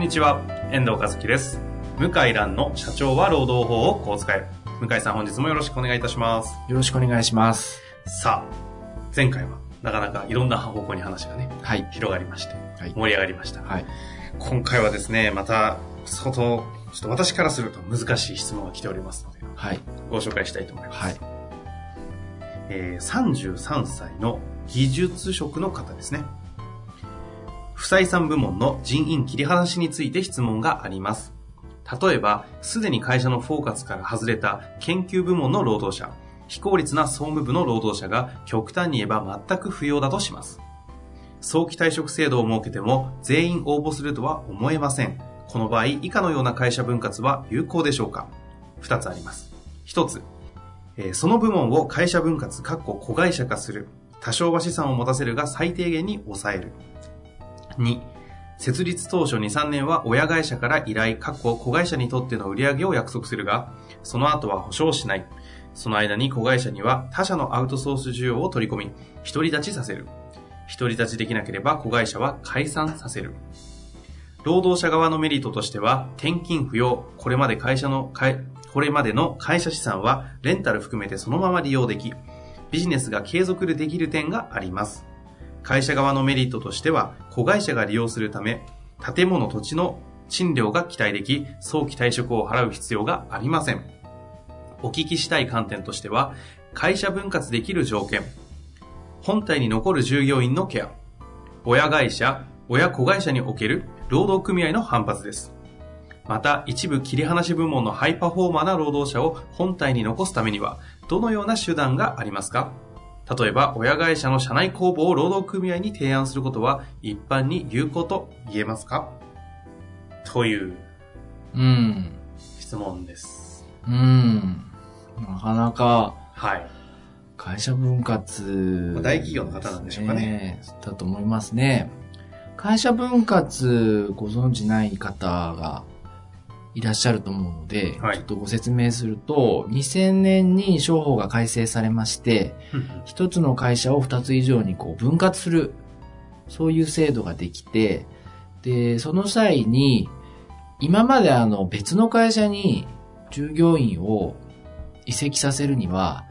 んにちは、遠藤和樹です。向井蘭の社長は労働法をこう使え。向井さん本日もよろしくお願いいたします。よろしくお願いします。さあ、前回はなかなかいろんな方向に話がね、はい。広がりまして、はい盛り上がりました。はい。今回はですね、また、相当、ちょっと私からすると難しい質問が来ておりますので、はい。ご紹介したいと思います。はい。えー33歳の技術職の方ですね。不採算部門の人員切り離しについて質問があります。例えば、すでに会社のフォーカスから外れた研究部門の労働者、非効率な総務部の労働者が極端に言えば全く不要だとします。早期退職制度を設けても全員応募するとは思えません。この場合、以下のような会社分割は有効でしょうか？二つあります。一つ、えその部門を会社分割、かっこ子会社化する。多少は資産を持たせるが最低限に抑える。2、設立当初2、3年は親会社から依頼、かっこ子会社にとっての売り上げを約束するが、その後は保証しない。その間に子会社には他社のアウトソース需要を取り込み、独り立ちさせる。独り立ちできなければ子会社は解散させる。労働者側のメリットとしては、転勤不要、これまで会社の、かいこれまでの会社資産はレンタル含めてそのまま利用でき、ビジネスが継続できる点があります。会社側のメリットとしては、子会社が利用するため、建物土地の賃料が期待でき、早期退職を払う必要がありません。お聞きしたい観点としては、会社分割できる条件、本体に残る従業員のケア、親会社、親子会社における労働組合の反発です。また、一部切り離し部門のハイパフォーマーな労働者を本体に残すためには、どのような手段がありますか？例えば、親会社の社内公募を労働組合に提案することは、一般に有効と言えますか？といううん。質問です。うん。なかなか、はい。会社分割、大企業の方なんでしょうかね。だと思いますね。会社分割ご存知ない方がいらっしゃると思うので、はいちょっとご説明すると、2000年に商法が改正されまして、一つの会社を二つ以上にこう分割する、そういう制度ができて、で、その際に、今まであの別の会社に従業員を移籍させるには、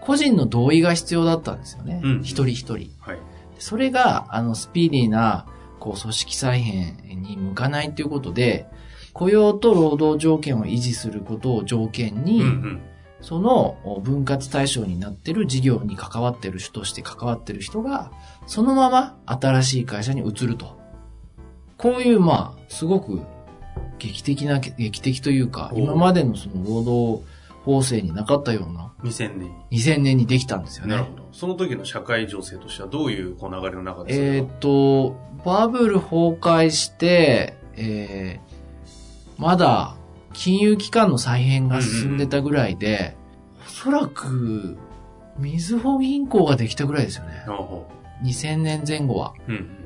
個人の同意が必要だったんですよね。うん一人一人。はい。それが、あの、スピーディーな、こう、組織再編に向かないということで、雇用と労働条件を維持することを条件に、うんうん。その分割対象になってる事業に関わってる人として関わってる人が、そのまま新しい会社に移ると。こういう、まあ、すごく劇的な、劇的というか、今までのその労働法制になかったような、2000年2000年にできたんですよに。なるねほ。ど。その時の社会情勢としてはどういうこう流れの中でそれえがーっと、バブル崩壊して、えーまだ金融機関の再編が進んでたぐらいで、おそらく、みずほ銀行ができたぐらいですよね。ほうほ2000年前後は。ううんうん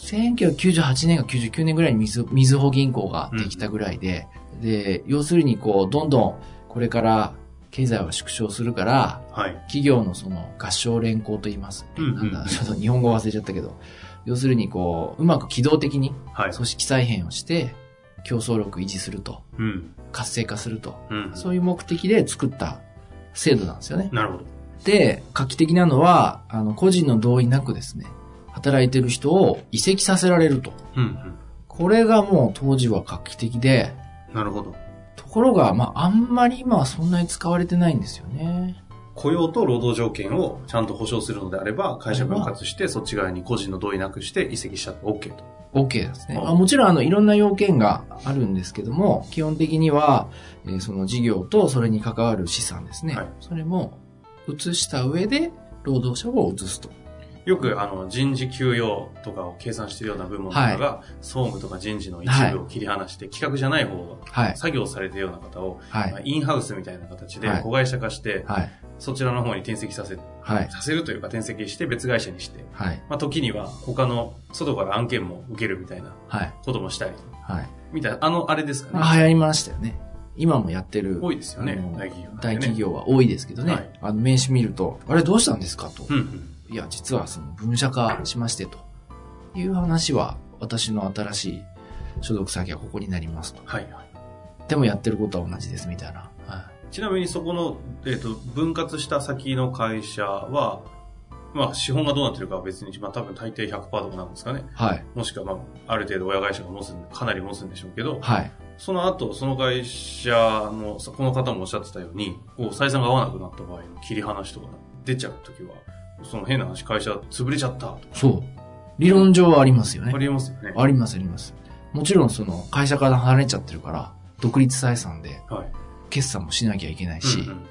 1998年か99年ぐらいにみずみずほ銀行ができたぐらいで、で、要するにこう、どんどんこれから経済は縮小するから、はい。企業のその合唱連行と言います。うんうんなんだ、ちょっと日本語忘れちゃったけど、要するにこう、うまく機動的にはい。組織再編をして、競争力維持すると、うん。活性化すると、うん。そういう目的で作った制度なんですよね。なるほど。で、画期的なのは、あの、個人の同意なくですね、働いてる人を移籍させられると。うんうん。これがもう当時は画期的で、なるほど。ところが、まあ、あんまり今はそんなに使われてないんですよね。雇用と労働条件をちゃんと保障するのであれば、会社分割して、そっち側に個人の同意なくして移籍しちゃって OK と。OK ですね。もちろん、あの、いろんな要件があるんですけども、基本的には、えーその事業とそれに関わる資産ですね。はいそれも移した上で、労働者を移すとよくあの人事給与とかを計算しているような部門とかが、総務とか人事の一部を切り離して、企画じゃない方はいが、。作業されているような方を、はいまあインハウスみたいな形ではい子会社化して、はい。そちらの方に転籍させ、はい。させるというか転籍して別会社にして、はい。まあ時には他の外から案件も受けるみたいなはい。こともしたり、はい。みたいな、あの、あれですかね。まあ流行りましたよね。今もやってる。多いですよね大企業、大企。業は多いですけどね。はいあの、名刺見ると、あれどうしたんですか？と。うんうん。いや、実はその分社化しましてと。いう話は、私の新しい所属先はここになりますと。はいはい。でもやってることは同じですみたいな。はちなみにそこの、えっ、と、分割した先の会社は、まあ、資本がどうなってるかは別に、まあ多分大抵100%とかなんですかね。い。はい。もしくは、まあ、ある程度親会社が持つん、かなり持つんでしょうけど、はい。その後、その会社の、そこの方もおっしゃってたように、こう、採算が合わなくなった場合の切り離しとか出ちゃうときは、その変な話、会社潰れちゃったそう。理論上はありますよねあ。りえますよね。あります、あります。もちろんその会社から離れちゃってるから、独立採算ではい。決算もしなきゃいけないし、うんうん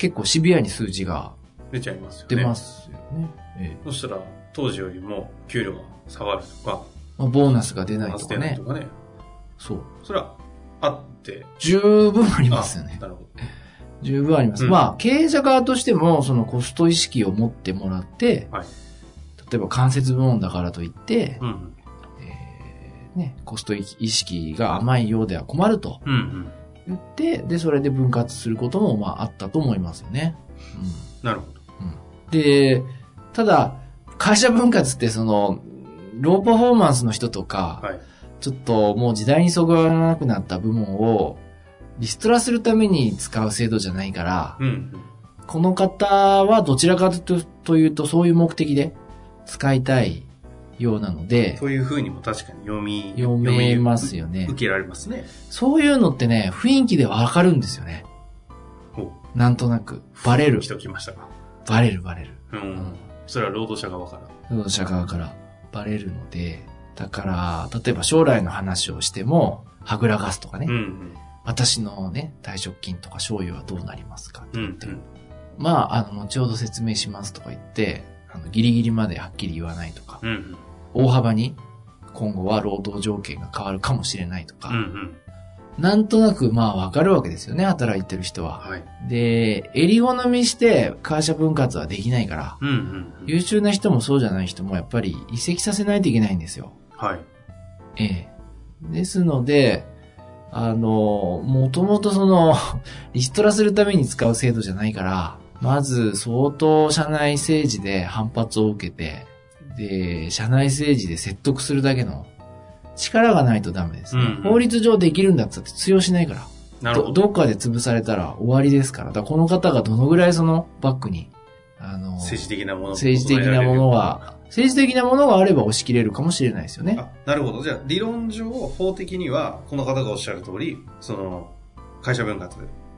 結構シビアに数字が出ちゃいますよね。出ますよね。ええそしたら、当時よりも給料が下がるとか、まあ、ボーナスが出ボないとかねと。かね。そう。それは、あって、十分ありますよねあ。なるほど。十分あります。うんまあ、経営者側としても、そのコスト意識を持ってもらって、はい。例えば間接部門だからといって、うんうん。えーね、コスト意識が甘いようでは困るとうんうん。言って、で、それで分割することも、まあ、あったと思いますよね。うん。なるほど。で、ただ、会社分割ってその、ローパフォーマンスの人とか、はい。ちょっともう時代にそぐわなくなった部門を、リストラするために使う制度じゃないから、うんうん。この方はどちらかとというとそういう目的で使いたいようなので、というふうにも確かに読み、読めますよね受けられますね。そういうのってね、雰囲気でわかるんですよね。ほなんとなく。バレる。人来ましたか？バレるバレる。うん。うんそれは労働者側から。労働者側からバレるので、だから、例えば将来の話をしても、はぐらかすとかね、うんうん。私のね、退職金とか賞与はどうなりますかってうん言って、まあ、あの、後ほど説明しますとか言って、あの、ギリギリまではっきり言わないとか、うん。うん大幅に今後は労働条件が変わるかもしれないとか、うん。うんうん。なんとなくまあわかるわけですよね、働いてる人は。はい。で、襟好みして会社分割はできないから、うんうん。優秀な人もそうじゃない人もやっぱり移籍させないといけないんですよ。はい。ええ。ですので、あの、もともとその、リストラするために使う制度じゃないから、まず相当社内政治で反発を受けて、で、社内政治で説得するだけの力がないとダメですね。うんうん法律上できるんだってって通用しないから。なるほど。どどっかで潰されたら終わりですから。だからこの方がどのぐらいそのバックに、あの、政治的なものも政治的なものが、政治的なものがあれば押し切れるかもしれないですよね。あ、なるほど。じゃあ、理論上、法的には、この方がおっしゃる通り、その、会社分割、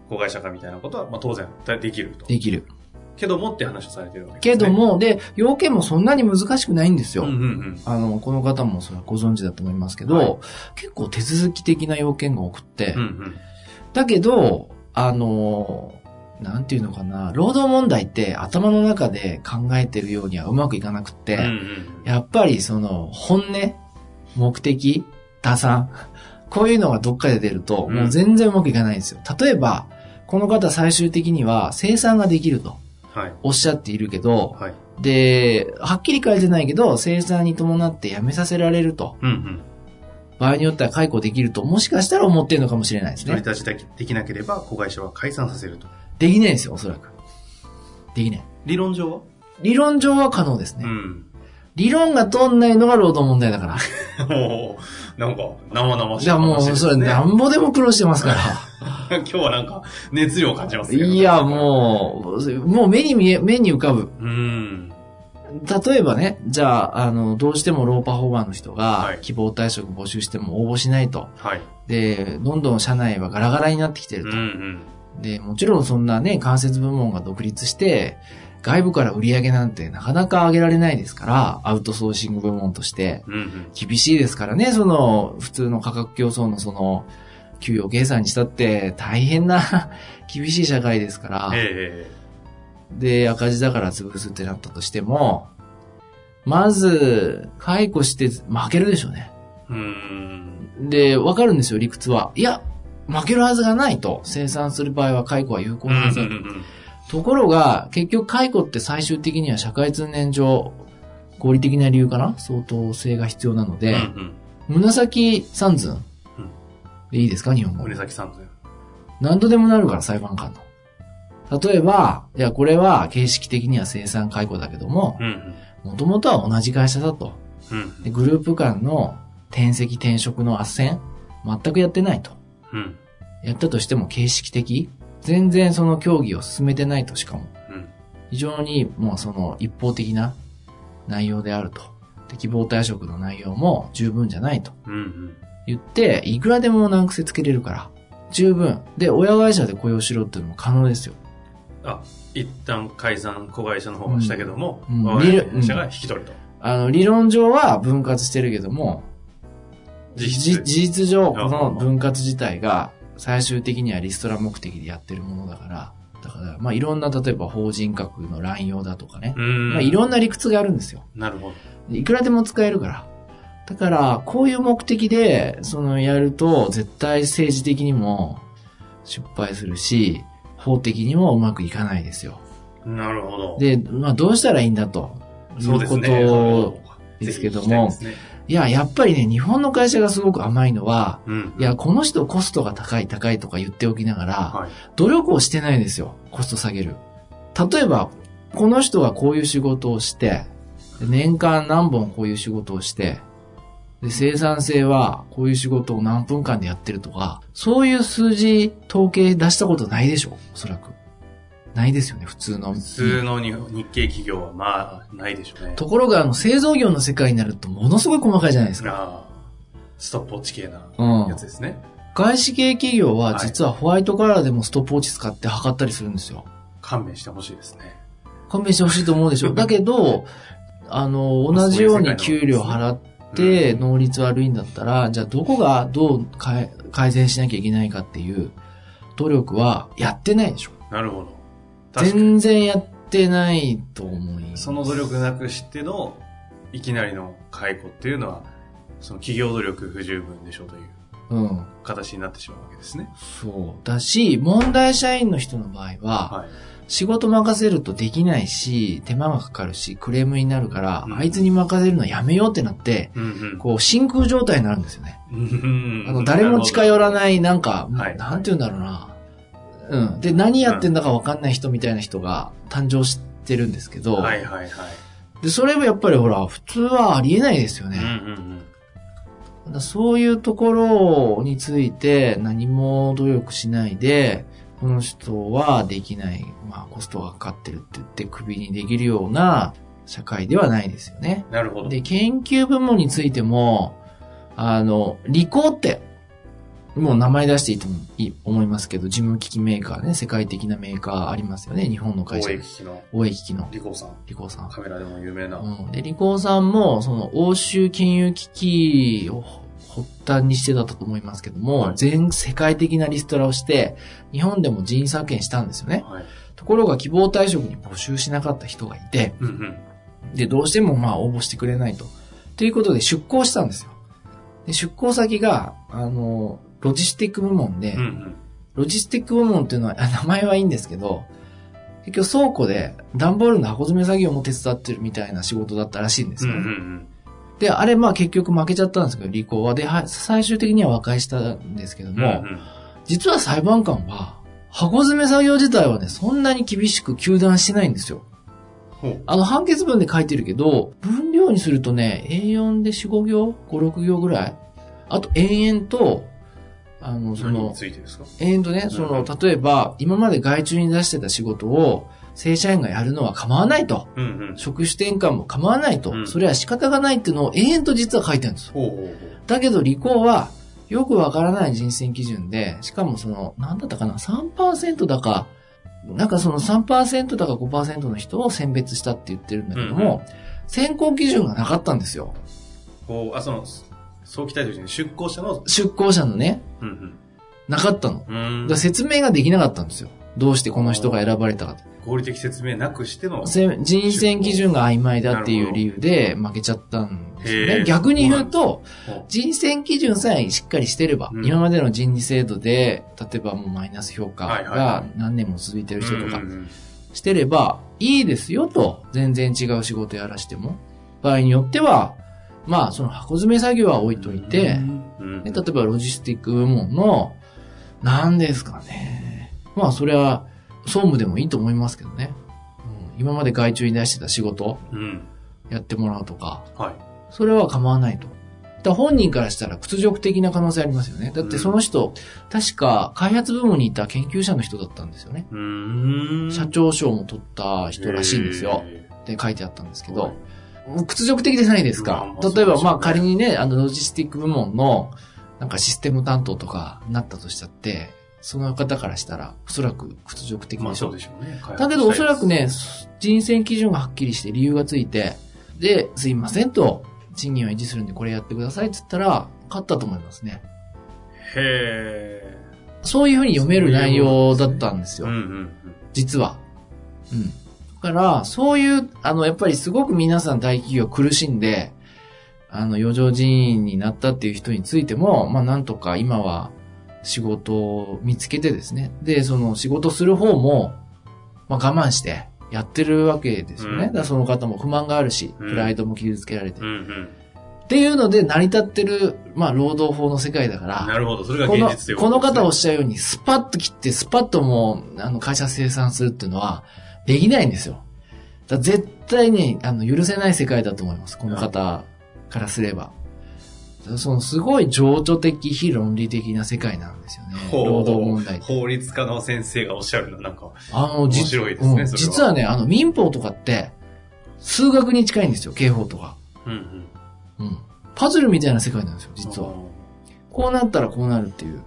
子会社化みたいなことは、まあ当然、できると。できる。けどもって話をされてるわけです、ね。けど、も、で、要件もそんなに難しくないんですよ。うんうんうん。あの、この方もそれはご存知だと思いますけど、はい結構手続き的な要件が多くって、うんうん。だけど、あの、なんていうのかな、労働問題って頭の中で考えてるようにはうまくいかなくって、うんうん。やっぱりその本音、目的、打算、こういうのがどっかで出ると、うんもう全然うまくいかないんですよ。例えば、この方最終的には生産ができるとはい。おっしゃっているけど、はい。で、はっきり書いてないけど、生産に伴って辞めさせられると。うんうん。場合によっては解雇できると、もしかしたら思ってるのかもしれないです独りね。立ちできできなければ、子会社は解散させると。できないですよ、おそらく。できない。理論上は？理論上は可能ですね。うん。理論が通んないのが労働問題だから。おーなんか、生々しいじゃあもう、それなんぼでも苦労してますから。今日はなんか、熱量を感じますけどいや、もう、もう目に見え、目に浮かぶ。う。うん。例えばね、じゃあ、あの、どうしてもローパフォーマーの人はいが希望退職募集しても応募しないと。はい。で、どんどん社内はガラガラになってきてるうんと。うん。で、もちろんそんなね、間接部門が独立して、外部から売り上げなんてなかなか上げられないですから、アウトソーシング部門として。厳しいですからね、その、普通の価格競争のその、給与計算にしたって大変な 厳しい社会ですから、ええで、赤字だから潰すってなったとしても、まず、解雇して負けるでしょうね。うーん。で、わかるんですよ、理屈は。いや、負けるはずがないと。生産する場合は解雇は有効うんなはずだと。うんうんところが、結局解雇って最終的には社会通念上、合理的な理由かな？相当性が必要なので、うん紫三寸うんでいいですか？日本うん。語。森崎さんと。何度でもなるから裁判官の。例えば、いや、これは形式的には生産解雇だけどもう、んもともとは同じ会社だと。うん。うんでグループ間の転籍転職の斡旋、全くやってないと。うん。やったとしても形式的全然その協議を進めてないとしかも。うん。非常にもうその一方的な内容であると。で希望退職の内容も十分じゃないとうんうん。言って、いくらでも難癖つけれるから。十分。で、親会社で雇用しろっていうのも可能ですよ。あ、一旦解散子会社の方がしたけども、うん我々会社が引き取ると。あの、理論上は分割してるけども。事実上、こあの分割自体が最終的にはリストラ目的でやってるものだから、だから、まあいろんな、例えば法人格の乱用だとかね。うん。まあいろんな理屈があるんですよ。なるほど。いくらでも使えるから。だから、こういう目的で、その、やると、絶対政治的にも失敗するし、法的にもうまくいかないですよ。なるほど。で、まあ、どうしたらいいんだと。いそうですね。ことですけども、ぜひ聞きたいですねいや、やっぱりね、日本の会社がすごく甘いのは、うん。いや、この人コストが高い高いとか言っておきながら、はい。努力をしてないですよ。コスト下げる。例えば、この人がこういう仕事をして、年間何本こういう仕事をして、で、生産性はこういう仕事を何分間でやってるとか、そういう数字、統計出したことないでしょおそらく。ないですよね、普通の。普通の日日系企業はまあ、ないでしょうね。ところが、あの、製造業の世界になるとものすごい細かいじゃないですか。ストップウォッチ系なうんやつですね。外資系企業ははい実はホワイトカラーでもストップウォッチ使って測ったりするんですよ。勘弁してほしいですね。勘弁してほしいと思うでしょ。だけど、あの、同じように給料払って能率悪いんだったら、じゃあどこがどう改改善しなきゃいけないかっていう努力はやってないでしょ。なるほど。全然やってないと思い。その努力なくしての、いきなりの解雇っていうのは、その企業努力不十分でしょうといううん。形になってしまうわけですね。そう。だし、問題社員の人の場合は、はい。仕事任せるとできないし、手間がかかるし、クレームになるから、うんあいつに任せるのやめようってなって、うんこう、真空状態になるんですよね。うん。あの、誰も近寄らい。ない、なんか、はいなんて言うんだろうな。うん。で、何やってんだか分かんない人みたいな人が誕生してるんですけど、はいはいはい。で、それもやっぱりほら、普通はありえないですようんうね。んだからそういうところについて何も努力しないで、この人はできない、まあコストがかかってるって言ってクビにできるような社会ではないですよね。うん。なるほど。で、研究部門についても、あの、リコーって、もう名前出していいと思いますけど、事務機器メーカーね、世界的なメーカーありますよね、日本の会貿社。易機器の大江機器のリコーさん。リコーさん。カメラでも有名な。うん。で、リコーさんも、その、欧州金融機器を発端にしてだったと思いますけども、はい全世界的なリストラをして、日本でも人員削減したんですよね。はい。ところが希望退職に募集しなかった人がいて、うんうん。で、どうしてもまあ応募してくれないと。ということで出向したんですよ。で、出向先が、あの、ロジスティック部門で、うんうん。ロジスティック部門っていうのは、あ名前はいいんですけど、結局倉庫で段ボールの箱詰め作業も手伝ってるみたいな仕事だったらしいんですうんよ、ねうんうん。で、あれまあ結局負けちゃったんですけど、履行は。で、は最終的には和解したんですけども、うんうん実は裁判官は、箱詰め作業自体はね、そんなに厳しく求断してないんですよ。あの、判決文で書いてるけど、分量にするとね、A4 で4、5行 ?5、6行ぐらいあと、延々と、あの、その、ついてですか？延々とね、その、例えば、今まで外注に出してた仕事を、正社員がやるのは構わないと。うんうん。職種転換も構わないと。うんそれは仕方がないっていうのを延々と実は書いてるんですよ。だけど、履行は、よくわからない人選基準で、しかもその、なんだったかな、3%だか、なんかその3%だか5%の人を選別したって言ってるんだけども、選考基準がなかったんですよ。こう、あ、その、早期退職に出向者の、出向者のね、うんなかったの。説明ができなかったんですよ。どうしてこの人が選ばれたかって。合理的説明なくしての。せ人選基準が曖昧だっていう理由で負けちゃったんですよね。逆に言うと、ほ人選基準さえしっかりしてれば、うん今までの人事制度で、例えばもうマイナス評価がい何年も続いてる人とかうんうんうんしてれば、いいですよと、全然違う仕事やらしても。場合によっては、まあ、その箱詰め作業は置いといて、うんで例えばロジスティック部門の、何ですかね。まあ、それは、総務でもいいと思いますけどね。うん今まで外注に出してた仕事、うん。やってもらうとか、はい。それは構わないと。だ本人からしたら屈辱的な可能性ありますよね。だってその人、確か開発部門にいた研究者の人だったんですよね。社長賞も取った人らしいんですよ。へって書いてあったんですけーど、屈辱的じゃないですか例えば、まあ仮にね、あの、ロジスティック部門の、なんかシステム担当とかなったとしちゃって、その方からしたら、おそらく屈辱的でしょまあそう。でしょうね。だけどおそらくね、人選基準がはっきりして理由がついて、で、すいませんと、賃金は維持するんでこれやってくださいって言ったら、勝ったと思いますね。へそういうふうに読める内容だったんですー。よ。うんうん実は。うん。だから、そういう、あの、やっぱりすごく皆さん大企業苦しんで、あの、余剰人員になったっていう人についても、まあ、なんとか今は仕事を見つけてですね。で、その仕事する方も、まあ、我慢してやってるわけですよね。うんだその方も不満があるし、うんプライドも傷つけられて。うん。うんっていうので成り立ってる、まあ、労働法の世界だかうん。ら、なるほど。それがこの、現実というこの方おっをしゃるように、スパッと切って、スパッともう、あの、会社生産するっていうのは、できないんですよ。だ絶対に、あの、許せない世界だと思います。この方からすれば。その、すごい情緒的、非論理的な世界なんですよね。労働問題。法律家の先生がおっしゃるのはなんか、あの、じ面白いですねうんそれは実はね、あの、民法とかって、数学に近いんですよ、刑法とか。うんうん。うん。パズルみたいな世界なんですよ、実は。こうなったらこうなるっていう。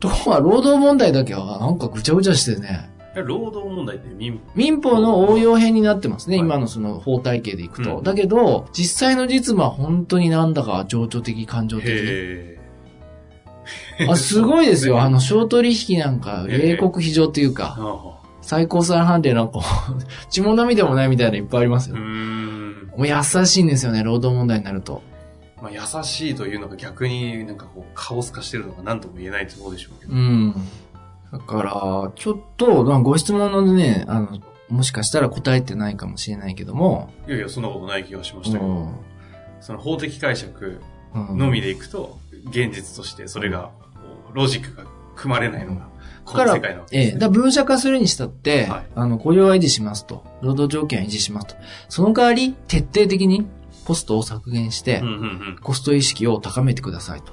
ところが、労働問題だけは、なんかぐちゃぐちゃしてね、え労働問題って民民法の応用編になってますね、はい今のその法体系でいくと。うんだけど、実際の実務は本当になんだか情緒的、感情的。へあすごいですよ。あの、小取引なんか、ええ冷酷非常っていうーか、あ最高裁判例なんか、血も涙もないみたいなのいっぱいありますよ。もう優しいんですよね、労働問題になると。まあ、優しいというのが逆になんかこう、カオス化してるのが何とも言えないってことでしょうけど。うん。だから、ちょっと、まあご質問のね、あの、もしかしたら答えてないかもしれないけども、いやいや、そんなことない気がしまうしたけど、ん。その法的解釈うんのみでいくと、現実としてそれが、ロジックが組まれないのが、こからの世界なわけええ。だ分社化するにしたって、はいあの、雇用は維持しますと。労働条件は維持しますと。その代わり、徹底的にコストを削減して、うんうんコスト意識を高めてくださいと。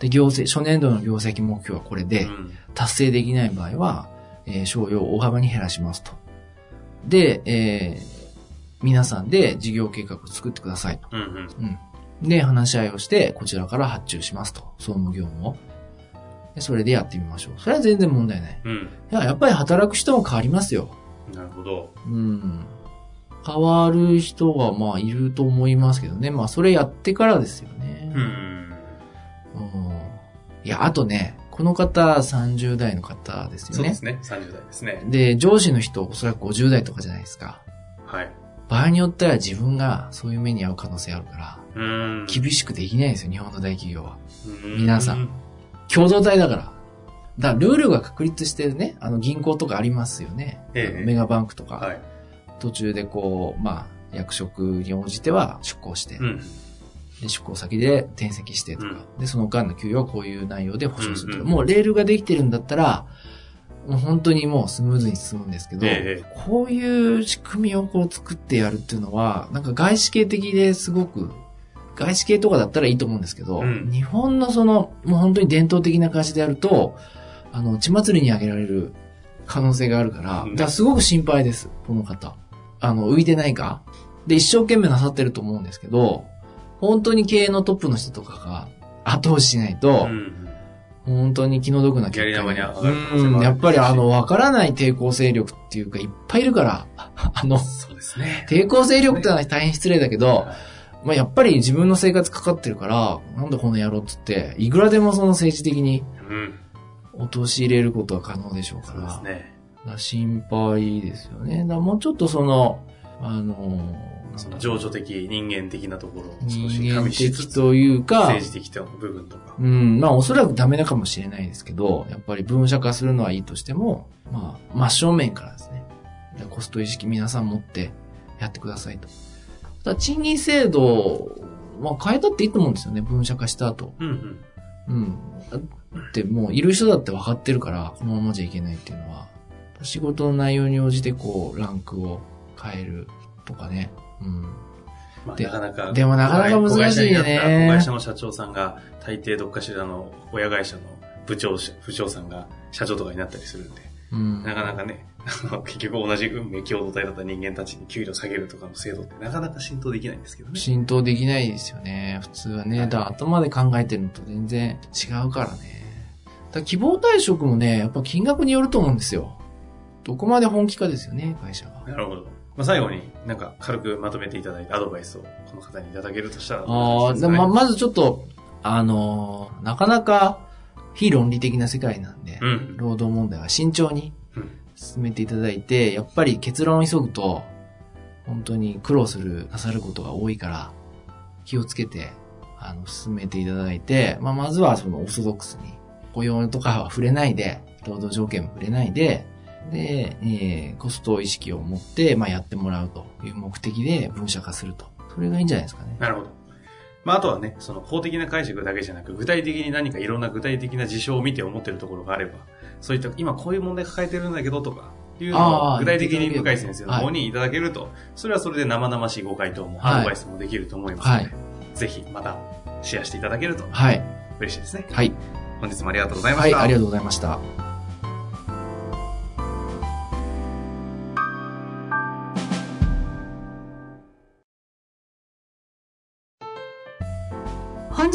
で、業績、初年度の業績目標はこれうん。で、うん達成できない場合は、えー、賞与を大幅に減らしますと。で、えー皆さんで事業計画を作ってくださいと。うんうん。うん。で、話し合いをして、こちらから発注しますと。総務業務を。でそれでやってみましょう。それは全然問題ない。うん。いや、やっぱり働く人も変わりますよ。なるほど。うん。変わる人が、まあ、いると思いますけどね。まあ、それやってからですよね。うん。うん。いや、あとね、この方、30代の方ですよね。そうですね。30代ですね。で、上司の人、おそらく50代とかじゃないですか。はい。場合によっては自分がそういう目に遭う可能性あるから、うーん。厳しくできないんですよ、日本の大企業は。うん皆さん。共同体だから。だから、ルールが確立してるね、あの、銀行とかありますよね。ええメガバンクとか。はい。途中でこう、まあ、役職に応じては出向して、うん。で出向先で転籍してとか、で、その間の給与はこういう内容で保証するとか、もうレールができてるんだったら、もう本当にもうスムーズに進むんですけど、えこういう仕組みをこう作ってやるっていうのは、なんか外資系的ですごく、外資系とかだったらいいと思うんですけど、うん。日本のその、もう本当に伝統的な感じでやると、あの、血祭りにあげられる可能性があるから、うん。だからすごく心配です、この方。あの、浮いてないか。で、一生懸命なさってると思うんですけど、本当に経営のトップの人とかが後押ししないと、うん。本当に気の毒な結果にうん、やっぱりあの、わからない抵抗勢力っていうか、いっぱいいるから、あの、そうですね。抵抗勢力ってのは大変失礼だけど、はまあやっぱり自分の生活かかってるから、なんだこの野郎っつって、いくらでもその政治的にいうん。陥れることは可能でしょうかそうですら。ね。心配ですよね。だもうちょっとその、あの、その情緒的、人間的なところを少し加味しつつ、的というか、政治的な部分とか。うん、まあおそらくダメだかもしれないですけど、やっぱり分社化するのはいいとしても、まあ真正面からですね、コスト意識皆さん持ってやってくださいと。ただ賃金制度、まあ変えたっていいと思うんですよね、分社化した後。うんうん。うん。だってもういる人だって分かってるから、このままじゃいけないっていうのは、仕事の内容に応じてこう、ランクを変えるとかね。うん。まあ、でなかなか。でもなかなか難しいね子会社の社長さんが、大抵どっかしらの親会社の部長、部長さんが社長とかになったりするんで、うん。なかなかね、結局同じ運命共同体だった人間たちに給料下げるとかの制度ってなかなか浸透できないんですけどね。浸透できないですよね。普通はね。だ頭で考えてるのと全然違うからね。だ希望退職もね、やっぱ金額によると思うんですよ。どこまで本気かですよね、会社が。なるほど。まあ、最後になんか軽くまとめていただいてアドバイスをこの方にいただけるとしたら。ああ、でま、まずちょっと、あのーなかなか非論理的な世界なんで、うん。労働問題は慎重にうん進めていただいて、やっぱり結論を急ぐと、本当に苦労する、なさることが多いから、気をつけて、あの、進めていただいて、まあ、まずはそのオーソドックスに、雇用とかは触れないで、労働条件も触れないで、で、えーコスト意識を持って、まあ、やってもらうという目的で分社化すると。それがいいんじゃないですかね。なるほど。まあ、あとはね、その法的な解釈だけじゃなく、具体的に何かいろんな具体的な事象を見て思ってるところがあれば、そういった、今こういう問題抱えてるんだけどとか、いうのを具体的に向井先生の方にいただけると、それはそれで生々しいご回答も、はいアドバイスもできると思いますので、はいぜひまたシェアしていただけるとはい。嬉しいですね。はい。本日もありがとうございまはい、した。ありがとうございました。